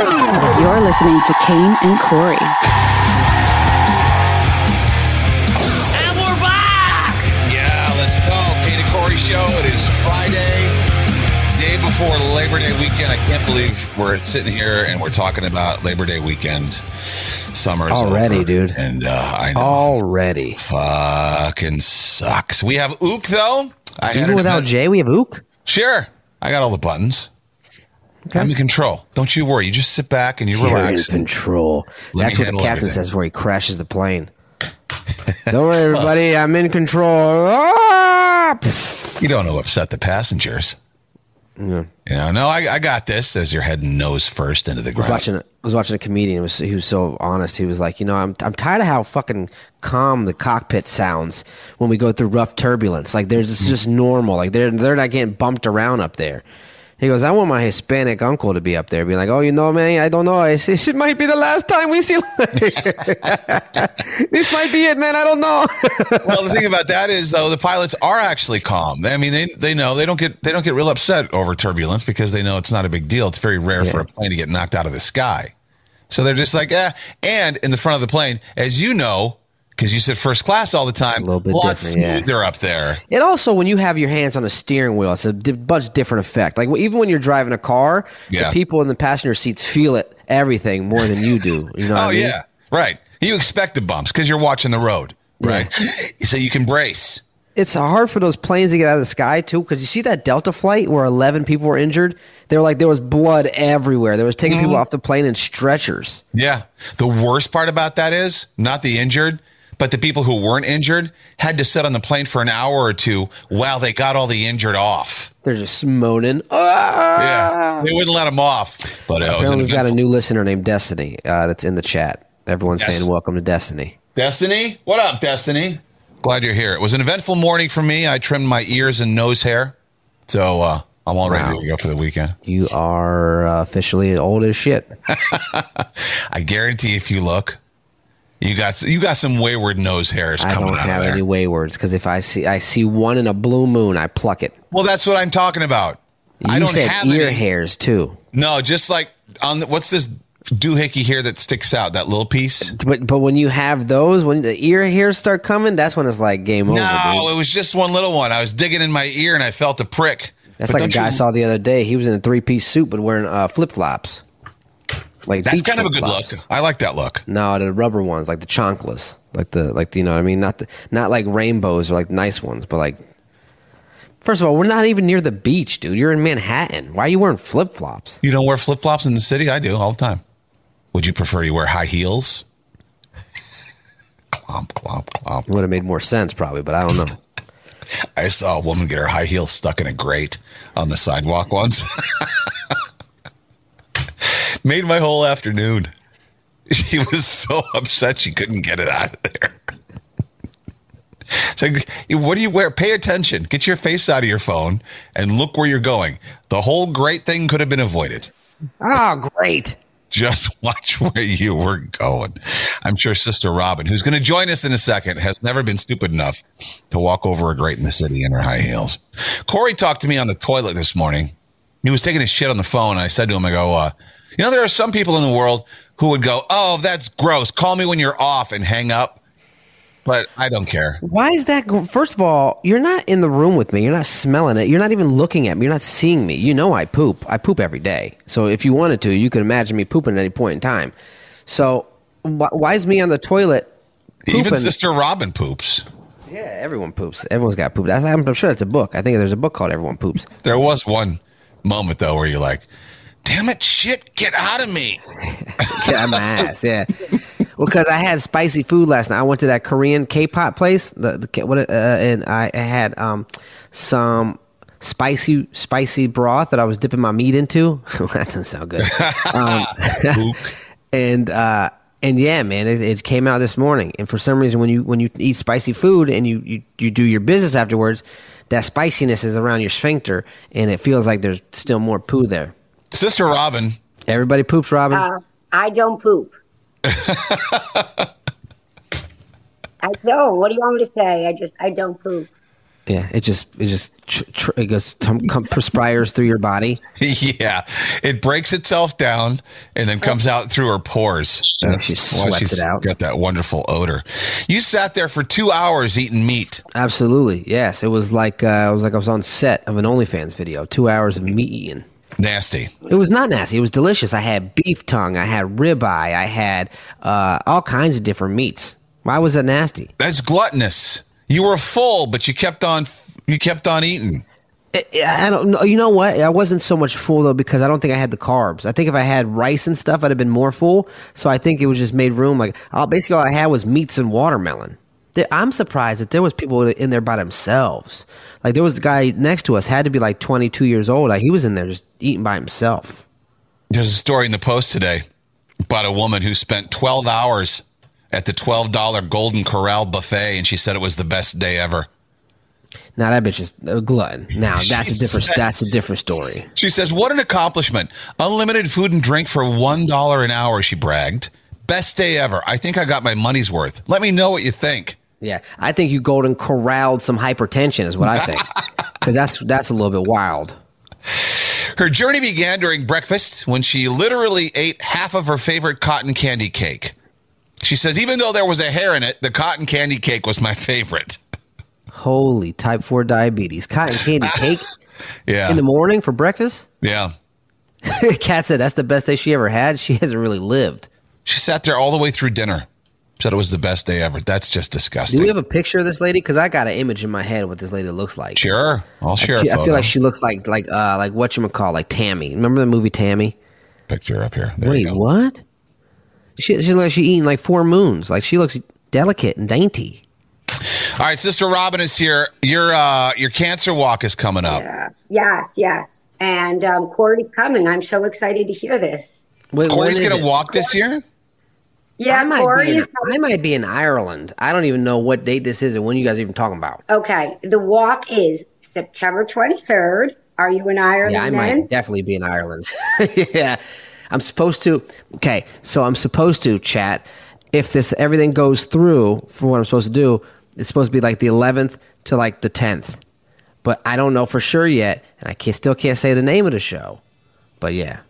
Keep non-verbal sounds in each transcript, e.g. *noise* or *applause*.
You're listening to Kane and Corey. And we're back! Yeah, let's go. Kane and Corey show. It is Friday, day before Labor Day weekend. I can't believe we're sitting here and we're talking about Labor Day weekend. Summer's Already, over. dude. And uh, I know. Already. Fucking sucks. We have Ook though. I had Even without event- Jay, we have Ook. Sure. I got all the buttons. I'm in control. Don't you worry. You just sit back and you You're in relax. control. That's what the captain everything. says before he crashes the plane. *laughs* Don't worry, everybody. I'm in control. Ah! You don't know what upset the passengers. You know, no, I, I got this as you're heading nose first into the I was ground. watching. I was watching a comedian. Was, he was so honest. He was like, you know, I'm I'm tired of how fucking calm the cockpit sounds when we go through rough turbulence. Like there's it's just normal. Like they're they're not getting bumped around up there. He goes, I want my Hispanic uncle to be up there, be like, "Oh, you know, man, I don't know. It's, it might be the last time we see. *laughs* this might be it, man. I don't know." *laughs* well, the thing about that is though the pilots are actually calm. I mean, they they know they don't get they don't get real upset over turbulence because they know it's not a big deal. It's very rare for a plane to get knocked out of the sky. So they're just like, eh. And in the front of the plane, as you know, because you sit first class all the time, A little bit lot different, yeah. smoother up there. It also, when you have your hands on a steering wheel, it's a di- much different effect. Like even when you're driving a car, Yeah. the people in the passenger seats feel it everything more than you do. You know? Oh I mean? yeah, right. You expect the bumps because you're watching the road, right? so you can brace. It's hard for those planes to get out of the sky too, because you see that Delta flight where 11 people were injured. They were like there was blood everywhere. They was taking Mm-hmm. people off the plane in stretchers. Yeah. The worst part about that is not the injured, but the people who weren't injured had to sit on the plane for an hour or two while they got all the injured off. They're just moaning. Ah! Yeah. They wouldn't let them off. But uh, Apparently, we've got a new listener named Destiny uh, that's in the chat. Everyone's saying welcome to Destiny. Destiny. What up, Destiny? Glad you're here. It was an eventful morning for me. I trimmed my ears and nose hair. So uh, I'm all ready Wow. to go for the weekend. You are uh, officially old as shit. *laughs* I guarantee if you look, you got you got some wayward nose hairs coming out. I don't have any waywards because if I see I see one in a blue moon, I pluck it. Well, that's what I'm talking about. You I don't said have ear any. hairs too, No, just like on the, what's this doohickey here that sticks out? That little piece? but but when you have those, when the ear hairs start coming, that's when it's like game over. No, dude. it was just one little one. I was digging in my ear and I felt a prick. That's But like a guy I saw the other day. He was in a three piece suit but wearing uh, flip flops. Like That's kind of a good look. I like that look. No, the rubber ones, like the chanclas, like the like you know what I mean. Not the not like rainbows or like nice ones, but like. First of all, we're not even near the beach, dude. You're in Manhattan. Why are you wearing flip flops? You don't wear flip flops in the city? I do all the time. Would you prefer you wear high heels? *laughs* clomp, clomp, clomp. Would have made more sense, probably, but I don't know. *laughs* I saw a woman get her high heels stuck in a grate on the sidewalk once. *laughs* Made my whole afternoon. She was so upset she couldn't get it out of there. So, what do you wear? Pay attention. Get your face out of your phone and look where you're going. The whole great thing could have been avoided. Oh, great. Just watch where you were going. I'm sure Sister Robyn, who's going to join us in a second, has never been stupid enough to walk over a grate in the city in her high heels. Corey talked to me on the toilet this morning. He was taking his shit on the phone. I said to him, I go, uh, you know, there are some people in the world who would go, oh, that's gross. Call me when you're off and hang up. But I don't care. Why is that? First of all, you're not in the room with me. You're not smelling it. You're not even looking at me. You're not seeing me. You know I poop. I poop every day. So if you wanted to, you could imagine me pooping at any point in time. So wh- why is me on the toilet? Even? Sister Robyn poops. Yeah, everyone poops. Everyone's got poop. I'm, I'm sure that's a book. I think there's a book called Everyone Poops. There was one moment, though, where you're like, damn it, shit, get out of me. *laughs* Get out my ass. Yeah. Well, because I had spicy food last night. I went to that Korean K-pop place. The, the what? Uh, and I, I had um some spicy spicy broth that I was dipping my meat into. *laughs* that doesn't sound good. Um, *laughs* and uh, and yeah, man, it, it came out this morning. And for some reason, when you when you eat spicy food and you you, you do your business afterwards, that spiciness is around your sphincter, and it feels like there's still more poo there. Sister Robyn, Everybody poops, Robyn. Uh, I don't poop. *laughs* I don't. What do you want me to say? I just I don't poop. Yeah, it just it just tr- tr- it goes tum- com- perspires through your body. yeah, it breaks itself down and then comes out through her pores. Yeah, she why sweats she's it out. Got that wonderful odor. You sat there for two hours eating meat. Absolutely, yes. It was like uh, it was like I was on set of an OnlyFans video. Two hours of meat eating. Nasty. It was not nasty. It was delicious. I had beef tongue. I had ribeye. I had uh, all kinds of different meats. Why was that nasty? That's gluttonous. You were full, but you kept on. You kept on eating. I don't know. You know what? I wasn't so much full though because I don't think I had the carbs. I think if I had rice and stuff, I'd have been more full. So I think it was just made room. Like uh, basically, all I had was meats and watermelon. I'm surprised that there was people in there by themselves. Like there was the guy next to us had to be like 22 years old. Like he was in there just eating by himself. There's a story in the Post today about a woman who spent 12 hours at the $12 Golden Corral buffet, and she said it was the best day ever. Now that bitch is a glutton. Now *laughs* that's a different. said- That's a different story. She says, What an accomplishment. Unlimited food and drink for $1 an hour, she bragged. Best day ever. I think I got my money's worth. Let me know what you think. Yeah, I think you golden corralled some hypertension, is what I think. *laughs* Because that's that's a little bit wild. Her journey began during breakfast when she literally ate half of her favorite cotton candy cake. She says, even though there was a hair in it, the cotton candy cake was my favorite. Holy type four diabetes, cotton candy cake *laughs* Yeah. in the morning for breakfast. yeah. *laughs* Kat said that's the best day she ever had. She hasn't really lived. She sat there all the way through dinner. Said it was the best day ever. That's just disgusting. Do we have a picture of this lady? Because I got an image in my head of what this lady looks like. sure. I'll share feel, a I photo. feel like she looks like like uh like what you call like Tammy. Remember the movie Tammy? Picture up here. There Wait, you go. what? She she like she eating like four moons. Like she looks delicate and dainty. All right, Sister Robyn is here. Your uh your cancer walk is coming up. Yeah. Yes, yes. And um, Corey's coming. I'm so excited to hear this. Wait, Corey's gonna it? walk this year? Yeah, I might, be Corey in, is. I might be in Ireland. I don't even know what date this is and when you guys are even talking about. Okay, the walk is September 23rd. Are you in Ireland Yeah, I then? might definitely be in Ireland. *laughs* yeah, I'm supposed to. Okay, so I'm supposed to chat. If this everything goes through for what I'm supposed to do, it's supposed to be like the 11th to like the 10th, but I don't know for sure yet, and I can, still can't say the name of the show. But yeah,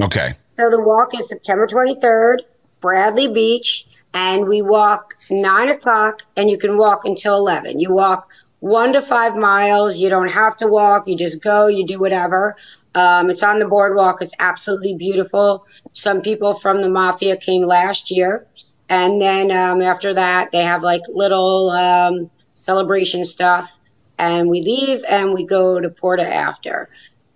Okay. So the walk is September 23rd, Bradley Beach, and we walk nine o'clock, and you can walk until 11. You walk one to five miles. You don't have to walk. You just go. You do whatever. Um, it's on the boardwalk. It's absolutely beautiful. Some people from the mafia came last year, and then um, after that, they have like little um, celebration stuff. And we leave, and we go to Porta after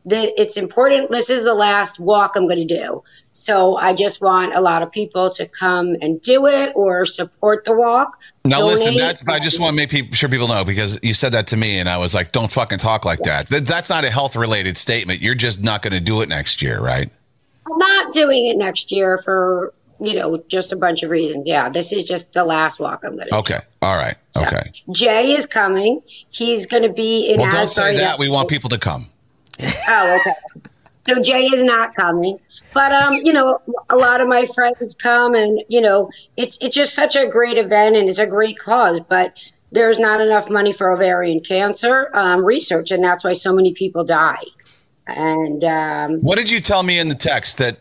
that it's important. This is the last walk I'm going to do. So I just want a lot of people to come and do it or support the walk. Now listen, that's I just want to make people, sure people know because you said that to me and I was like, don't fucking talk like that. that that's not a health related statement. You're just not going to do it next year, right? I'm not doing it next year for, you know, just a bunch of reasons. Yeah, this is just the last walk I'm going to Okay. All right. Okay. Jay is coming. He's going to be in Well, don't say Asbury that. We want people to come. *laughs* Oh, okay. So Jay is not coming, but um, you know, a lot of my friends come, and you know, it's it's just such a great event, and it's a great cause. But there's not enough money for ovarian cancer um, research, and that's why so many people die. And um, What did you tell me in the text that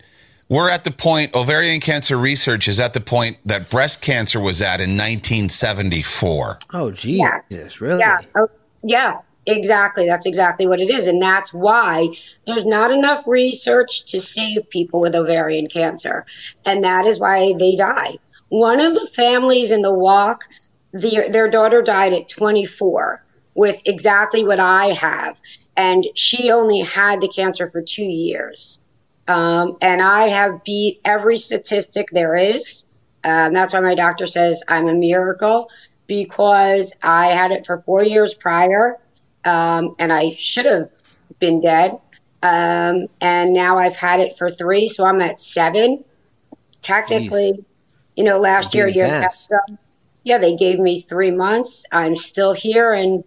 we're at the point ovarian cancer research is at the point that breast cancer was at in 1974. oh Jesus, Yes. really? Yeah. Oh, yeah. Exactly. That's exactly what it is. And that's why there's not enough research to save people with ovarian cancer. And that is why they die. One of the families in the walk, the, their daughter died at 24 with exactly what I have. And she only had the cancer for two years. Um, and I have beat every statistic there is. Um, that's why my doctor says I'm a miracle because I had it for four years prior, um, and I should have been dead. Um, and now I've had it for three, so I'm at seven. Technically, you know, last year, year ago, yeah, they gave me three months. I'm still here, and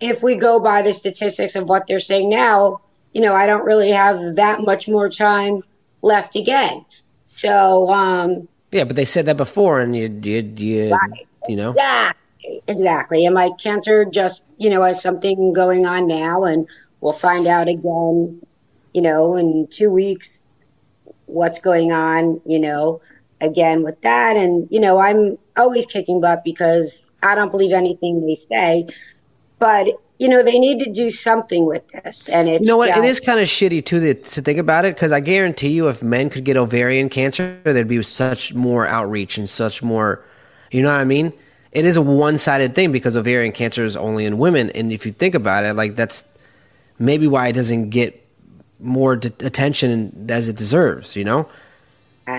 if we go by the statistics of what they're saying now, you know, I don't really have that much more time left again. So, um, Yeah, but they said that before, and you you you, Right. you know. Exactly. Exactly. And my cancer just, you know, has something going on now, and we'll find out again, you know, in two weeks what's going on, you know, again with that. And, you know, I'm always kicking butt because I don't believe anything they say. But, you know, they need to do something with this. And it's You know what? It just- is kind of shitty too to, to think about it because I guarantee you, if men could get ovarian cancer, there'd be such more outreach and such more. You know what I mean? It is a one-sided thing because ovarian cancer is only in women, and if you think about it, like that's maybe why it doesn't get more d- attention as it deserves. You know,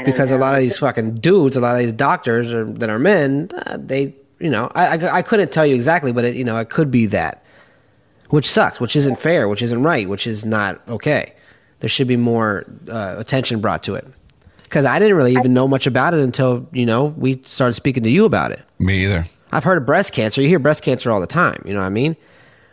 because a lot of these fucking dudes, a lot of these doctors are, that are men, uh, they, you know, I, I, I couldn't tell you exactly, but it, you know, it could be that, which sucks, which isn't fair, which isn't right, which is not okay. There should be more uh, attention brought to it. Because I didn't really even know much about it until you know we started speaking to you about it. Me either. I've heard of breast cancer. You hear breast cancer all the time. You know what I mean?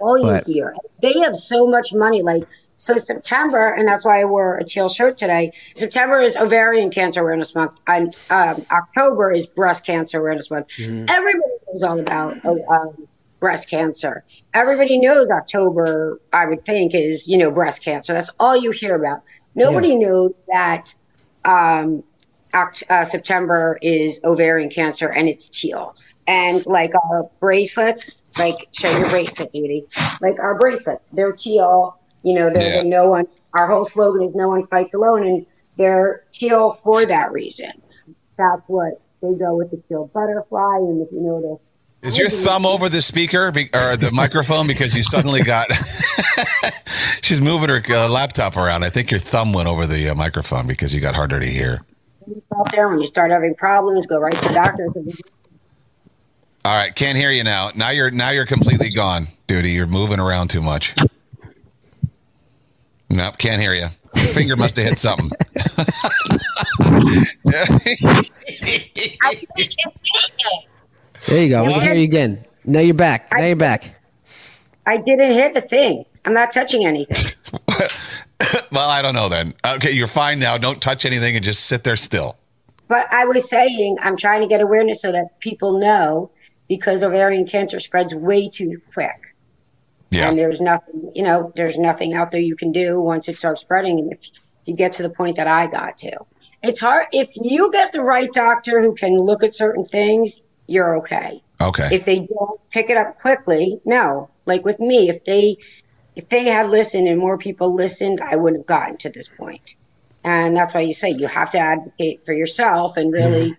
all you But- hear. They have so much money. Like so, September, and that's why I wore a teal shirt today. September is Ovarian Cancer Awareness Month, and um, October is Breast Cancer Awareness Month. Everybody knows all about uh, um, breast cancer. Everybody knows October. I would think is you know breast cancer. That's all you hear about. Nobody knows that um, Oct- uh, September is ovarian cancer and it's teal. And like our bracelets, like show your bracelet, beauty. Like our bracelets, they're teal. You know, they're Yeah. the no one. Our whole slogan is "No one fights alone," and they're teal for that reason. That's what they go with the teal butterfly, and if you the Is your thumb over the speaker be- or the microphone because you suddenly got? *laughs* She's moving her uh, laptop around. I think your thumb went over the uh, microphone because you got harder to hear. out there, when you start having problems, go right to the doctor. All right, can't hear you now. Now you're now you're completely gone, duty. You're moving around too much. Nope, can't hear you. Your finger must have hit something. *laughs* There you go. We can hear you again. Now you're back. Now you're back. I didn't hit a thing. I'm not touching anything. *laughs* well, I don't know then. Okay, you're fine now. Don't touch anything and just sit there still. But I was saying, I'm trying to get awareness so that people know because ovarian cancer spreads way too quick. Yeah. And there's nothing, you know, there's nothing out there you can do once it starts spreading. And if you get to the point that I got to, it's hard. If you get the right doctor who can look at certain things, you're okay. Okay. If they don't pick it up quickly, no. Like with me, if they if they had listened and more people listened, I wouldn't have gotten to this point. And that's why you say you have to advocate for yourself and really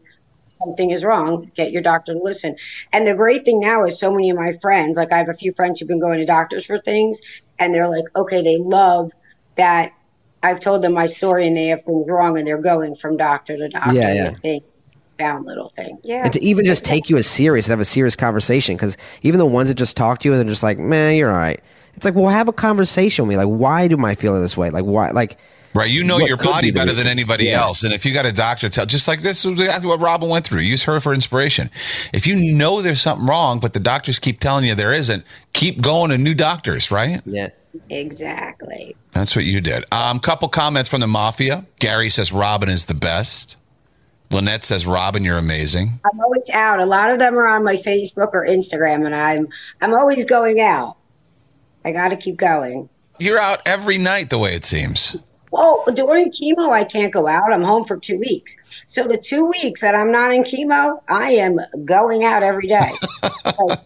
something is wrong, get your doctor to listen. And the great thing now is so many of my friends, like I have a few friends who've been going to doctors for things and they're like, okay, they love that I've told them my story and they have things wrong and they're going from doctor to doctor. Yeah, and yeah. They found little things. Yeah. and to even just take you as serious and have a serious conversation because even the ones that just talk to you and they're just like man you're all right it's like well have a conversation with me like why do i feel this way like why like Right, you know What your body be the better than anybody Yeah. else, and if you got a doctor tell, just like this was exactly what Robyn went through. Use her for inspiration. If you know there's something wrong, but the doctors keep telling you there isn't, keep going to new doctors. Right, yeah Exactly. that's what you did. Um, couple comments from the mafia. Gary says Robyn is the best. Lynette says Robyn, you're amazing. I'm always out. A lot of them are on my Facebook or Instagram, and I'm I'm always going out. I got to keep going. You're out every night, the way it seems. Well, during chemo, I can't go out. I'm home for two weeks. So the two weeks that I'm not in chemo, I am going out every day. *laughs* Like,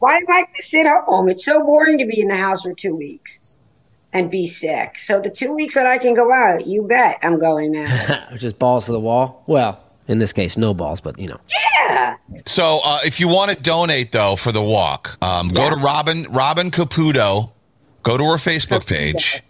why am I going to sit home? It's so boring to be in the house for two weeks and be sick. So the two weeks that I can go out, you bet I'm going out. *laughs* just balls to the wall well in this case no balls but you know yeah. So uh, if you want to donate though for the walk, um, go to Robyn Robyn Caputo, go to her Facebook page,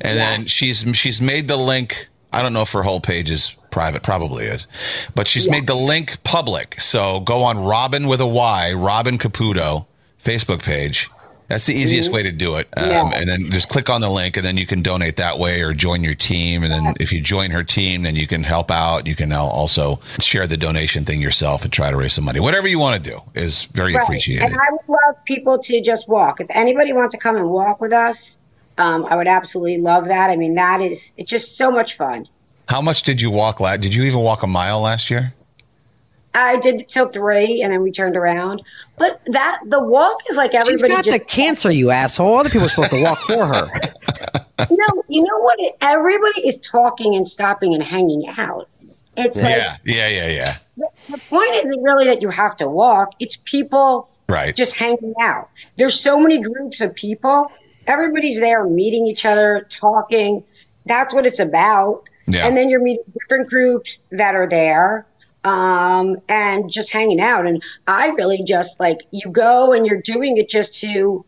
and then she's she's made the link. I don't know if her whole page is private, probably is, but she's made the link public. So go on Robyn with a Y, Robyn Caputo Facebook page. That's the easiest way to do it. Um, Yeah. And then just click on the link, and then you can donate that way or join your team. And then if you join her team, then you can help out. You can also share the donation thing yourself and try to raise some money. Whatever you want to do is very Right. appreciated. And I would love people to just walk. If anybody wants to come and walk with us, um, I would absolutely love that. I mean, that is it's just so much fun. How much did you walk last? Did you even walk a mile last year? I did till three, and then we turned around. But that the walk is like She's everybody got just the cancer, you asshole. Other people are supposed to walk for her. *laughs* *laughs* no, you know what? Everybody is talking and stopping and hanging out. It's like Yeah, yeah, yeah, yeah. the, the point isn't really that you have to walk. It's people Right. just hanging out. There's so many groups of people. Everybody's there meeting each other, talking. That's what it's about. Yeah. And then you're meeting different groups that are there um, and just hanging out. And I really just like you go and you're doing it just to,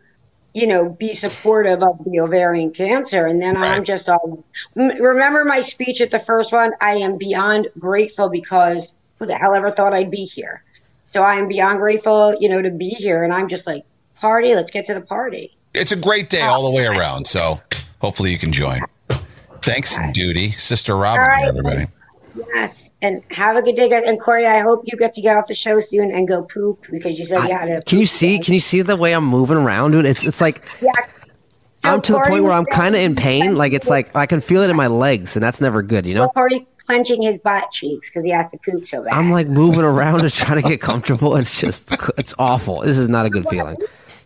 you know, be supportive of the ovarian cancer. And then I'm just all remember my speech at the first one. I am beyond grateful because who the hell ever thought I'd be here? So I am beyond grateful, you know, to be here. And I'm just like, party, let's get to the party. It's a great day all the way around. So hopefully you can join. Thanks, Duty. Sister Robyn right. here, everybody. Yes. And have a good day, guys. And Corey, I hope you get to get off the show soon and go poop because you said you had to. Can you see? Can you see the way I'm moving around, dude? It's it's like Yeah. So I'm to the point where I'm kind of in pain. Like it's like I can feel it in my legs, and that's never good, you know. Corey clenching his butt cheeks because he has to poop so bad. I'm like moving around just trying to get comfortable. It's just it's awful. This is not a good feeling.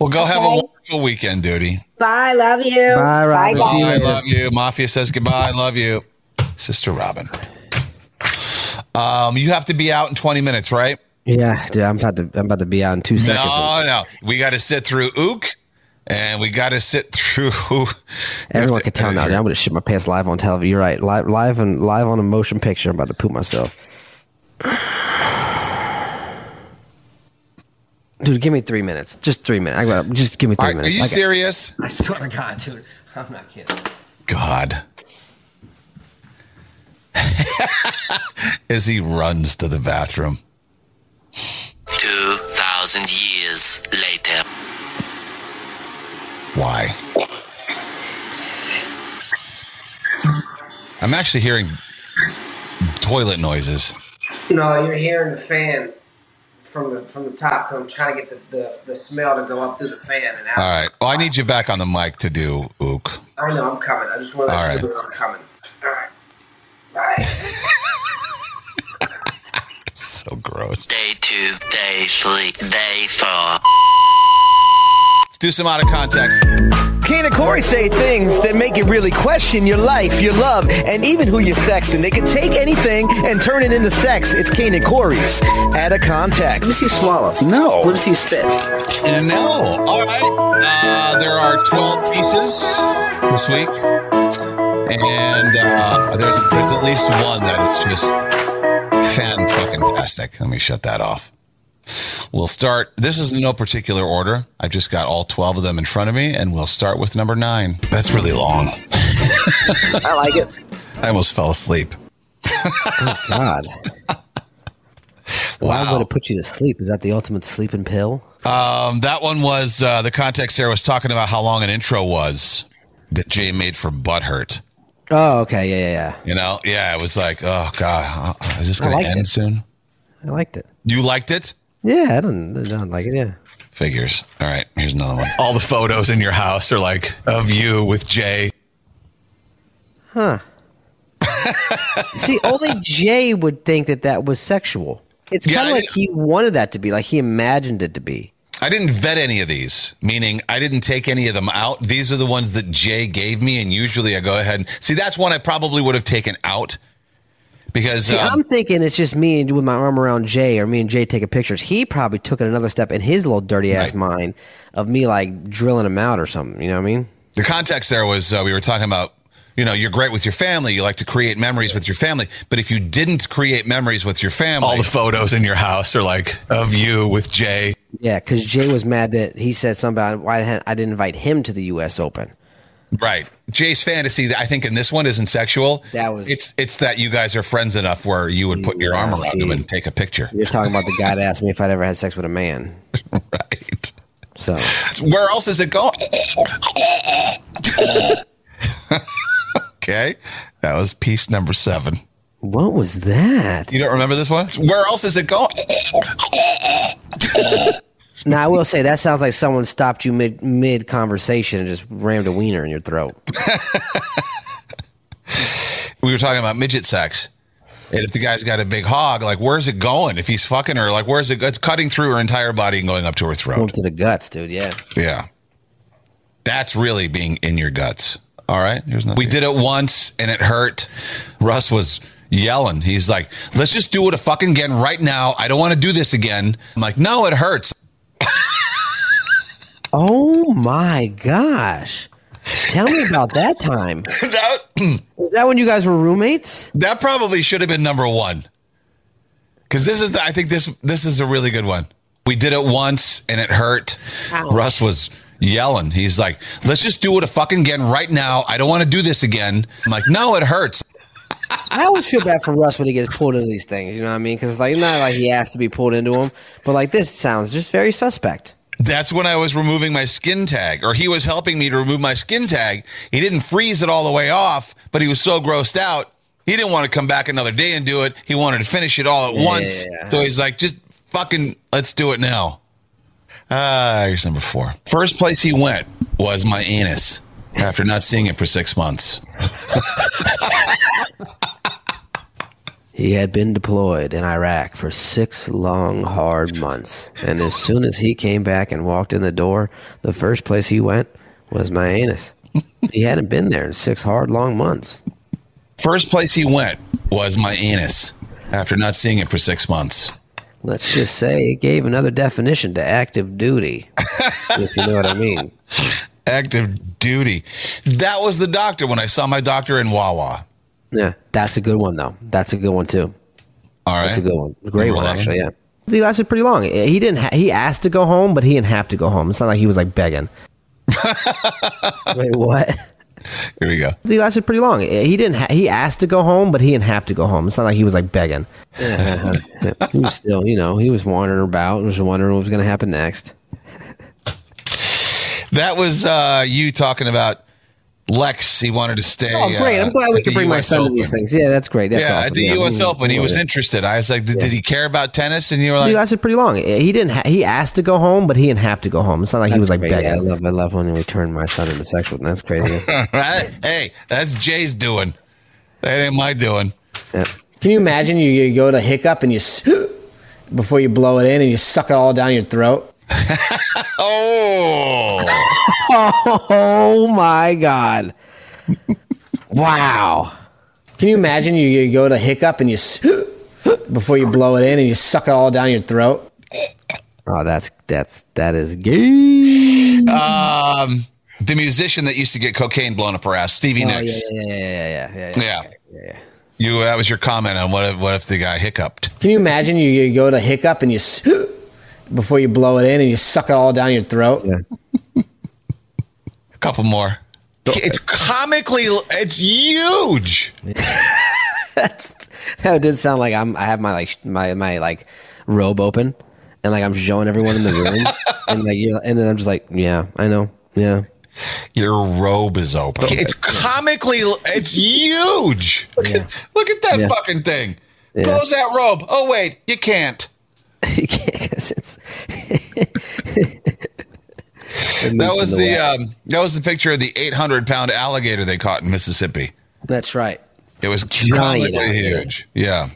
Well, go have a wonderful weekend, Duty. Bye. Love you. Bye, Robyn. guys. See you Bye, love you. Mafia says goodbye. Love you. Sister Robyn. Um, you have to be out in 20 minutes, right? Yeah, dude, I'm about to I'm about to be out in two seconds. No, no. We got to sit through Ook and we got to sit through. *laughs* Everyone can tell now. dude, I'm gonna shit my pants live on television. You're right, live, live and live on a motion picture. I'm about to poop myself. *sighs* Dude, give me three minutes. Just three minutes. I got just give me three right, are you I got- serious? I swear to God, dude. I'm not kidding. God. *laughs* As he runs to the bathroom. 2,000 years later. Why? I'm actually hearing toilet noises. No, you're hearing the fan from the from the top come trying to get the, the, the smell to go up through the fan and out. All right. Well, I need you back on the mic to do Ook. I know I'm coming. I just want to All let right. you know I'm coming. All right. *laughs* So gross. Day 2, day 3, day 4. Let's do some out of context. Kane and Corey say things that make you really question your life, your love, and even who you're sexting. They can take anything and turn it into sex. It's Kane and Corey's out of context. Let me see you swallow. No. Let me see you spit. And no. All right. Uh, there are 12 pieces this week. And uh, there's there's at least one that is just fan fucking tastic. Let me shut that off. We'll start. This is in no particular order. I've just got all 12 of them in front of me, and we'll start with number nine. That's really long. *laughs* I like it. I almost fell asleep. oh, God. Why Wow. would it put you to sleep? Is that the ultimate sleeping pill? Um, that one was uh, the context there was talking about how long an intro was that Jay made for Butthurt. Oh, okay. Yeah, yeah, You know, yeah, it was like, oh god, uh, is this going to end it. soon? I liked it. You liked it? Yeah, I don't, I don't like it. Yeah. Figures. All right, here's another one. All the photos in your house are like of you with Jay. Huh. *laughs* See, only Jay would think that that was sexual. It's kind of like he wanted that to be, like he imagined it to be. I didn't vet any of these, meaning I didn't take any of them out. These are the ones that Jay gave me, and usually I go ahead and see. That's one I probably would have taken out because See, um, I'm thinking it's just me and with my arm around Jay, or me and Jay taking pictures. He probably took it another step in his little dirty ass Right. mind of me like drilling him out or something. You know what I mean? the context there was uh, we were talking about you know you're great with your family you like to create memories with your family but if you didn't create memories with your family all the photos in your house are like of you with jay Yeah, because Jay was mad that he said something about why I didn't invite him to the U.S. Open. right. Jay's fantasy i think in this one isn't sexual. That was- it's it's that you guys are friends enough where you would put your Yeah, arm around him and take a picture. You're talking about the guy that asked me if I'd ever had sex with a man. *laughs* right. So. Where else is it going? *laughs* Okay. That was piece number seven what was that? you don't remember this one where else is it going Now I will say that sounds like someone stopped you mid mid conversation and just rammed a wiener in your throat. *laughs* we were talking about midget sex And if the guy's got a big hog, like where's it going? If he's fucking her, like where's it? go- It's cutting through her entire body and going up to her Going throat. to the guts, dude. Yeah. Yeah, that's really being in your guts. All right, here's nothing. We did it once and it hurt. Russ was yelling. He's like, "Let's just do it a fucking again right now. I don't want to do this again." I'm like, "No, it hurts." *laughs* Oh my gosh. Tell me about that time. *laughs* that, *clears throat* that when you guys were roommates? that probably should have been number one. Because this is, I think this this is a really good one. We did it once and it hurt. Russ was yelling. He's like, "Let's just do it a fucking again right now. I don't want to do this again." I'm like, "No, it hurts." I always feel bad for Russ when he gets pulled into these things. You know what I mean? Because like not like he has to be pulled into them, but like this sounds just very suspect. That's when I was removing my skin tag, or he was helping me to remove my skin tag. He didn't freeze it all the way off, but he was so grossed out, he didn't want to come back another day and do it. He wanted to finish it all at once. So he's like, just fucking, let's do it now. Ah, here's number four. First place he went was my anus after not seeing it for six months. *laughs* He had been deployed in Iraq for six long, hard months. And as soon as he came back and walked in the door, the first place he went was my anus. He hadn't been there in six hard, long months. First place he went was my anus after not seeing it for six months. Let's just say it gave another definition to active duty, if you know what I mean. *laughs* Active duty. That was the doctor when I saw my doctor in Wawa. Yeah, that's a good one, though. That's a good one, too. All right. That's a good one. Great Number one, 11. actually. Yeah. He lasted pretty long. He didn't. Ha- he asked to go home, but he didn't have to go home. It's not like he was like begging. *laughs* Wait, what? Here we go. He lasted pretty long. He didn't. Ha- he asked to go home, but he didn't have to go home. It's not like he was like begging. he was still, you know, he was wandering about, was wondering what was going to happen next. That was uh, you talking about Lex. He wanted to stay. Oh, great! uh, I'm glad we at the can bring my US son to these things. Yeah, that's great. That's yeah, awesome. at the yeah. U.S. Open, he was yeah. interested. I was like, did, did he care about tennis? And you were like, He lasted pretty long. He didn't. Ha- he asked to go home, but he didn't have to go home. It's not like he was like Great. begging. Yeah, I love. I love when we turn my son into sex with. That's crazy. *laughs* right? hey, that's Jay's doing. That ain't my doing. yeah. Can you imagine you, you go to hiccup and you *gasps* before you blow it in and you suck it all down your throat? *laughs* Oh, *laughs* Oh my god! Wow. Can you imagine you, you go to hiccup and you *gasps* before you blow it in and you suck it all down your throat? Oh, that's that's that is gay. um, the musician that used to get cocaine blown up her ass, Stevie Oh, yeah, Nicks. yeah, yeah, yeah, yeah, yeah, Yeah. You. That was your comment on what if, what if the guy hiccuped? Can you imagine you, you go to hiccup and you s- before you blow it in and you suck it all down your throat? Yeah. A couple more. It's comically. It's huge. *laughs* That did sound like I'm. I have my like my my like robe open, and like I'm showing everyone in the room, *laughs* and like you, and then I'm just like, yeah, I know, yeah. Your robe is open. It's comically. It's huge. Look at look at that Yeah. fucking thing. Yeah. Close that robe. Oh wait, you can't. *laughs* you can't 'cause it's. That was the um, that was the picture of the 800 pound alligator they caught in Mississippi. That's right. It was Giant comically alligator. huge. Yeah.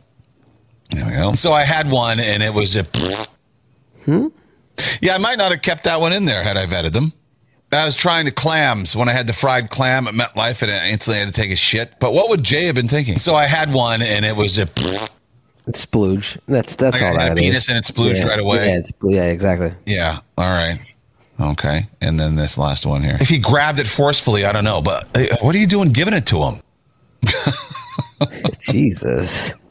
There we go. So I had one, and it was a. Hmm? Yeah, I might not have kept that one in there had I vetted them. I was trying to clams when I had the fried clam at MetLife, and I instantly had to take a shit. But what would Jay have been thinking? So I had one, and it was a. It's splooge. That's that's Like I all a that penis is. and it's splooged yeah. right away. Yeah, it's yeah, exactly. Yeah. All right. Okay. And then this last one here. If he grabbed it forcefully, I don't know. But uh, what are you doing giving it to him? *laughs* Jesus. *laughs*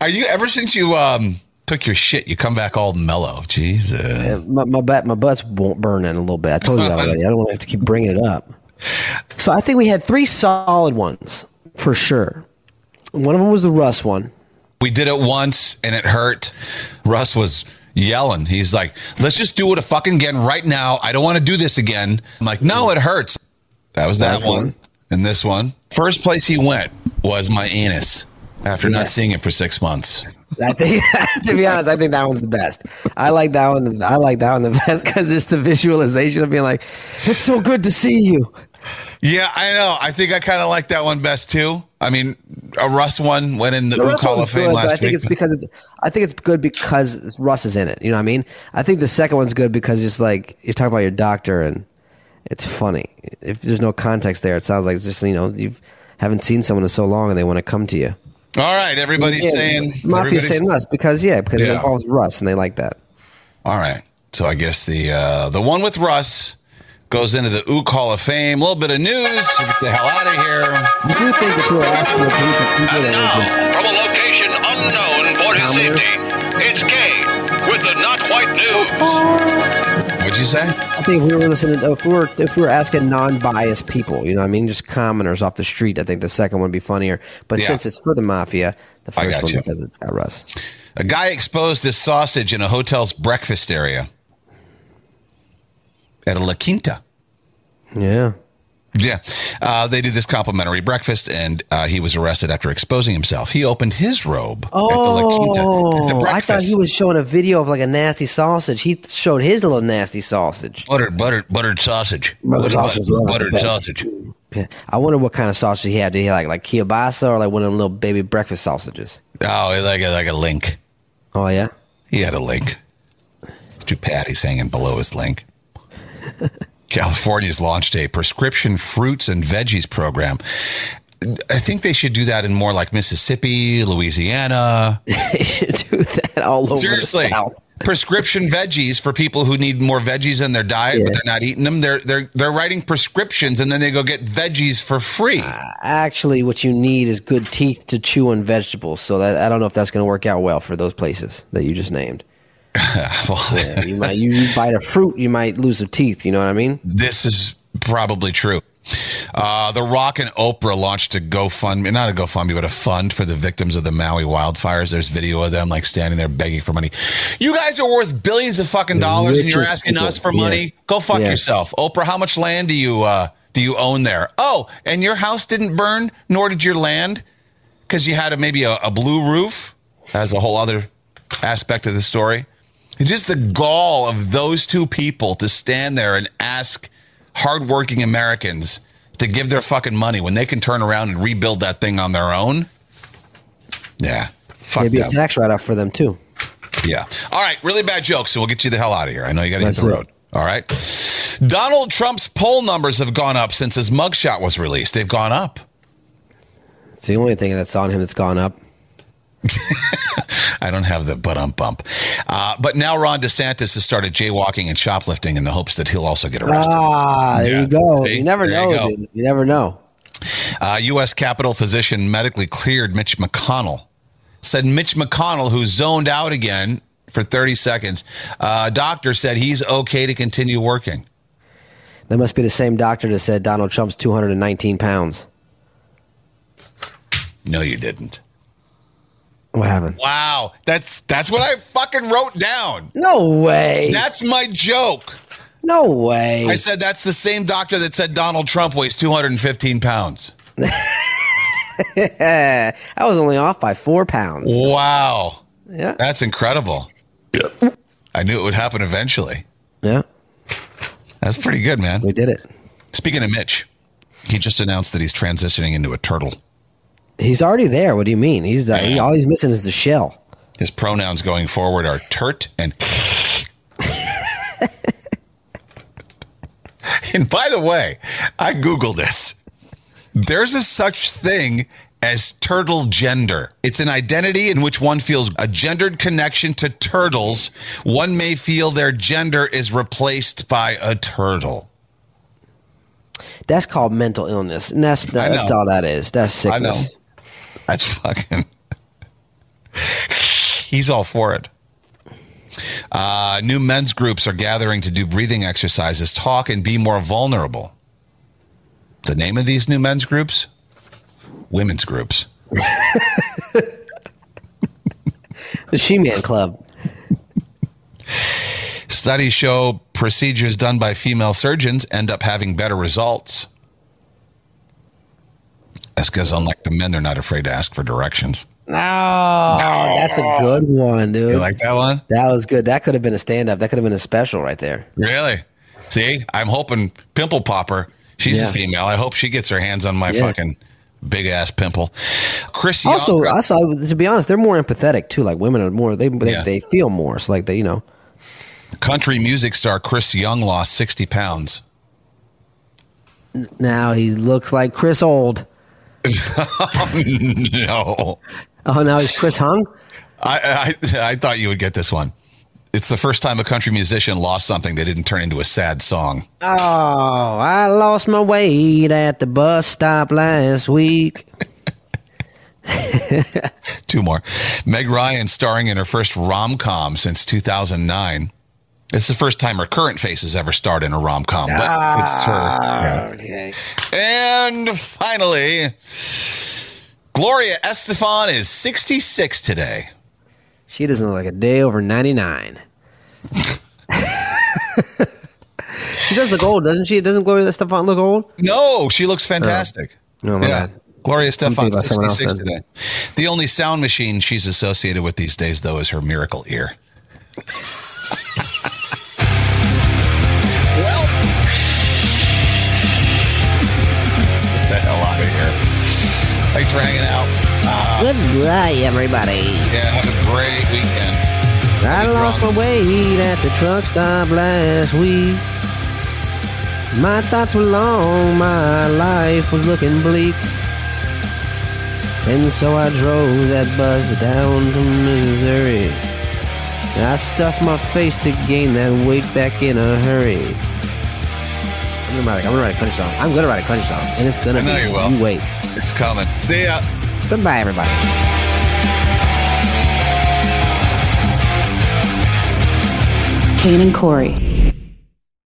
Are you ever since you um took your shit, you come back all mellow? Jesus. Yeah, my my butt my butt's won't burning a little bit. I told you that already. I don't want to have to keep bringing it up. *laughs* So I think we had three solid ones for sure. One of them was the Russ one. We did it once and it hurt. Russ was yelling. He's like, "Let's just do it a fucking again right now. I don't want to do this again." I'm like, "No, it hurts." That was that one. And this one. First place he went was my anus after not seeing it for 6 months. I think, *laughs* to be honest, I think that one's the best. I like that one. I like that one the best because it's the visualization of being like, "It's so good to see you." Yeah, I know. I think I kind of like that one best too. I mean, a Russ one went in the, The Hall of Fame good, last I think week. it's because it's. I think it's good because Russ is in it. You know what I mean? I think the second one's good because it's like you're talking about your doctor and it's funny. If there's no context there, it sounds like it's just you know you haven't seen someone in so long and they want to come to you. All right, everybody's Yeah, saying Mafia's saying Russ because yeah, because it involves Russ and they like that. All right. So I guess the uh, the one with Russ goes into the Ook Hall of Fame. A little bit of news. to Get the hell out of here. You do think if you were asking a group of people And that now, just from a location unknown for his Commoners. safety, it's Kane with the not quite news. What'd you say? I think if we were listening, if we were if we were asking non-biased people, you know, what I mean, just commoners off the street, I think the second one would be funnier. But Yeah. since it's for the mafia, the first one you. because it's got Russ. A guy exposed his sausage in a hotel's breakfast area at a La Quinta. Yeah. Yeah. Uh, they did this complimentary breakfast, and uh, he was arrested after exposing himself. He opened his robe at the La Quinta. At the Oh, I thought he was showing a video of like a nasty sausage. He showed his little nasty sausage. Buttered, buttered, buttered sausage. Buttered sausage, yeah, buttered sausage. Yeah. I wonder what kind of sausage he had. Did he like like kielbasa or like one of them little baby breakfast sausages? Oh, like a, like a link. Oh yeah. He had a link. Two patties hanging below his link. California's launched a prescription fruits and veggies program. I think they should do that in more like Mississippi, Louisiana. They *laughs* should do that all over Seriously, the South. prescription veggies for people who need more veggies in their diet, but they're not eating them. They're they're they're writing prescriptions, and then they go get veggies for free. Uh, actually, what you need is good teeth to chew on vegetables. So that I don't know if that's going to work out well for those places that you just named. *laughs* Well, Yeah, you might you, you bite a fruit, you might lose some teeth. You know what I mean? this is probably true. Uh, the Rock and Oprah launched a GoFundMe, not a GoFundMe, but a fund for the victims of the Maui wildfires. There's video of them like standing there begging for money. You guys are worth billions of fucking dollars, and you're asking people. us for Yeah. money. Go fuck Yeah. yourself, Oprah. How much land do you uh, do you own there? Oh, and your house didn't burn, nor did your land, because you had a, maybe a, a blue roof. As a whole other aspect of the story. It's just the gall of those two people to stand there and ask hardworking Americans to give their fucking money when they can turn around and rebuild that thing on their own. Yeah. Fuck Maybe a them. tax write off for them too. Yeah. All right. Really bad jokes. So we'll get you the hell out of here. I know you got to hit the it. road. All right. Donald Trump's poll numbers have gone up since his mugshot was released. They've gone up. It's the only thing that's on him that's gone up. *laughs* I don't have the but um bump. Uh, but now Ron DeSantis has started jaywalking and shoplifting in the hopes that he'll also get arrested. Ah, there Yeah. you go. See? You never There know, dude. You never know. Uh, U.S. Capitol physician medically cleared Mitch McConnell. Said Mitch McConnell, who zoned out again for 30 seconds, uh, doctor said he's okay to continue working. That must be the same doctor that said Donald Trump's 219 pounds. No, you didn't. What happened? Wow, that's that's what I fucking wrote down. No way. That's my joke. no way. I said that's the same doctor that said Donald Trump weighs 215 pounds. *laughs* I was only off by four pounds. Wow, Yeah. that's incredible. I knew it would happen eventually. Yeah. That's pretty good, man. We did it. Speaking of Mitch, he just announced that he's transitioning into a turtle. He's already there. What do you mean? He's uh, he, all he's missing is the shell. His pronouns going forward are turt and. *laughs* and by the way, I Googled this. There's a such thing as turtle gender. It's an identity in which one feels a gendered connection to turtles. One may feel their gender is replaced by a turtle. That's called mental illness, and that's that's all that is. That's I know. sickness. That's fucking. He's all for it. Uh, new men's groups are gathering to do breathing exercises, talk, and be more vulnerable. The name of these new men's groups? Women's groups. *laughs* The She-Man Club. Studies show procedures done by female surgeons end up having better results. That's because, unlike the men, they're not afraid to ask for directions. Oh, that's a good one, dude. You like that one? that was good. That could have been a stand-up. That could have been a special right there. Really? See, I'm hoping Pimple Popper, she's Yeah. a female. I hope she gets her hands on my Yeah. fucking big ass pimple. Chris Also, Young, also, to be honest, they're more empathetic too. Like women are more they they, Yeah. they feel more. So like they you know. country music star Chris Young lost 60 pounds. Now he looks like Chris Old. *laughs* no. Oh, now he's Chris Hung. I, I I thought you would get this one. It's the first time a country musician lost something that didn't turn into a sad song. Oh, I lost my weight at the bus stop last week. *laughs* Two more. Meg Ryan starring in her first rom com since 2009. It's the first time her current face has ever starred in a rom com, but it's her. Ah, yeah. Okay. And finally, Gloria Estefan is 66 today. She doesn't look like a day over 99. *laughs* she does look old, doesn't she? Doesn't Gloria Estefan look old? No, she looks fantastic. Oh, my bad. Gloria I'm Stefan, thinking about someone else 66 today. The only sound machine she's associated with these days, though, is her miracle ear. Thanks for hanging out. Uh, Goodbye, everybody. yeah, have a great weekend. I lost my weight at the truck stop last week. My thoughts were long, my life was looking bleak. And so I drove that bus down to Missouri. I stuffed my face to gain that weight back in a hurry. I'm gonna write, I'm gonna write a country song. I'm gonna write a country song, and it's gonna I know be. you will. You wait. It's coming. See ya. Goodbye, everybody. Kane and Corey.